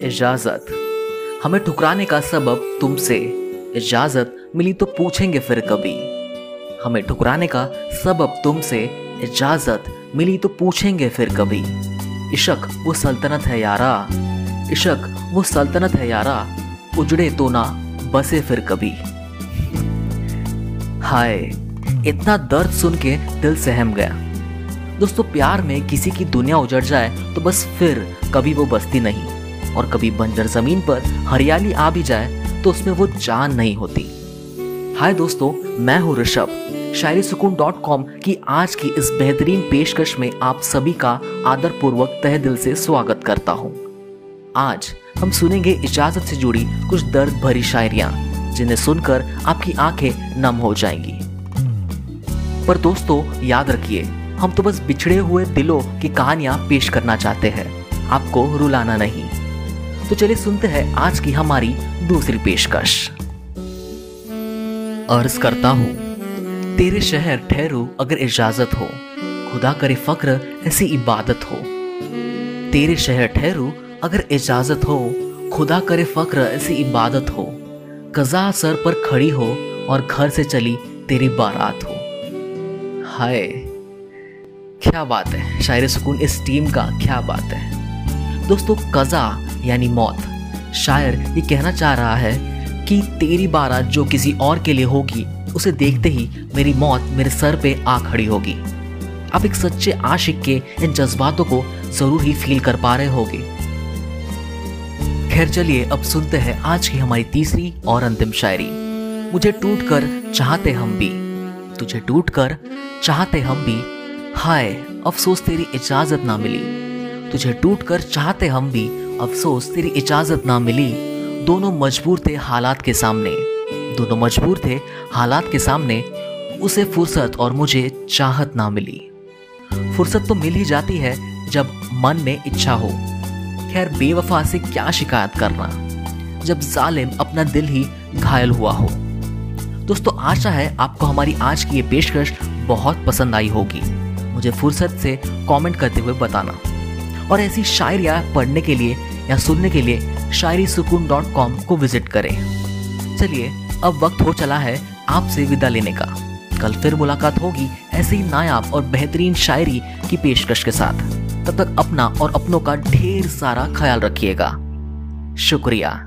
इजाज़त। हमें ठुकराने का सबब तुमसे। इजाज़त मिली तो पूछेंगे फिर कभी। हमें ठुकराने का सबब तुमसे। इजाज़त मिली तो पूछेंगे फिर कभी। इशक वो सल्तनत है यारा। इशक वो सल्तनत है यारा। उजड़े तो ना, बसे फिर कभी। हाय, इतना दर्द सुन के दिल सहम गया। दोस्तों, प्यार में किसी की दुनिया उजड़ जाए तो बस फिर कभी वो बसती नहीं। और कभी बंजर ज़मीन पर हरियाली आ भी जाए तो उसमें वो जान नहीं होती। हाय दोस्तों, मैं हूँ ऋषभ। शायरी सुकून डॉट कॉम की आज की इस बेहतरीन पेशकश में आप सभी का आदरपूर्वक तह दिल से स्वागत करता हूँ। आज हम सुनेंगे इजाज़त से जुड़ी कुछ दर्द भरी शायरियाँ, जिन्हें सुनकर आपकी आँखें नम हो जाएँगी। पर दोस्तों, याद रखिए, हम तो बस बिछड़े हुए दिलों की कहानियाँ पेश करना चाहते हैं। आपको रुलाना नहीं। तो चलिए सुनते हैं आज की हमारी दूसरी पेशकश। अर्ज़ करता हूँ, तेरे शहर ठहरू अगर इजाज़त हो, खुदा करे फक्र ऐसी इबादत हो। तेरे शहर ठहरू अगर इजाज़त हो, खुदा करे फक्र ऐसी इबादत हो। कजा सर पर खड़ी हो और घर से चली तेरी बारात हो। हाय, क्या बात है? शायर सुकून इस टीम का क्या बात है? दोस्तों, कजा यानी मौत। शायर ये कहना चाह रहा है कि तेरी बारात जो किसी और के लिए होगी, उसे देखते ही मेरी मौत मेरे सर पे आ खड़ी होगी। आप एक सच्चे आशिक के इन जज्बातों को ज़रूर ही फील कर पा रहे होगे। खैर चलिए, अब सुनते हैं आज की हमारी तीसरी और अंतिम शायरी। मुझे टूट कर चाहते हम भी, तुझे टूट कर चाहते हम भी, हाय, अफसोस तेरी इजाज़त ना मिली। तुझे टूट कर चाहते हम भी अफसोस, तेरी इजाज़त ना मिली। दोनों मजबूर थे हालात के सामने। दोनों मजबूर थे हालात के सामने। उसे फुर्सत और मुझे चाहत ना मिली। फुर्सत तो मिल ही जाती है जब मन में इच्छा हो। खैर, बेवफा से क्या शिकायत करना? जब जालिम अपना दिल ही घायल हुआ हो। दोस्तों, आशा है आपको हमारी आज की ये पेशकश बहुत पसंद आई होगी। मुझे फुर्सत से कमेंट करते हुए बताना। और ऐसी शायरियाँ पढ़ने के लिए या सुनने के लिए शायरी सुकून डॉट कॉम को विज़िट करें। चलिए, अब वक्त हो चला है आपसे विदा लेने का। कल फिर मुलाकात होगी ऐसी नायाब और बेहतरीन शायरी की पेशकश के साथ। तब तक अपना और अपनों का ढेर सारा ख्याल रखिएगा। शुक्रिया।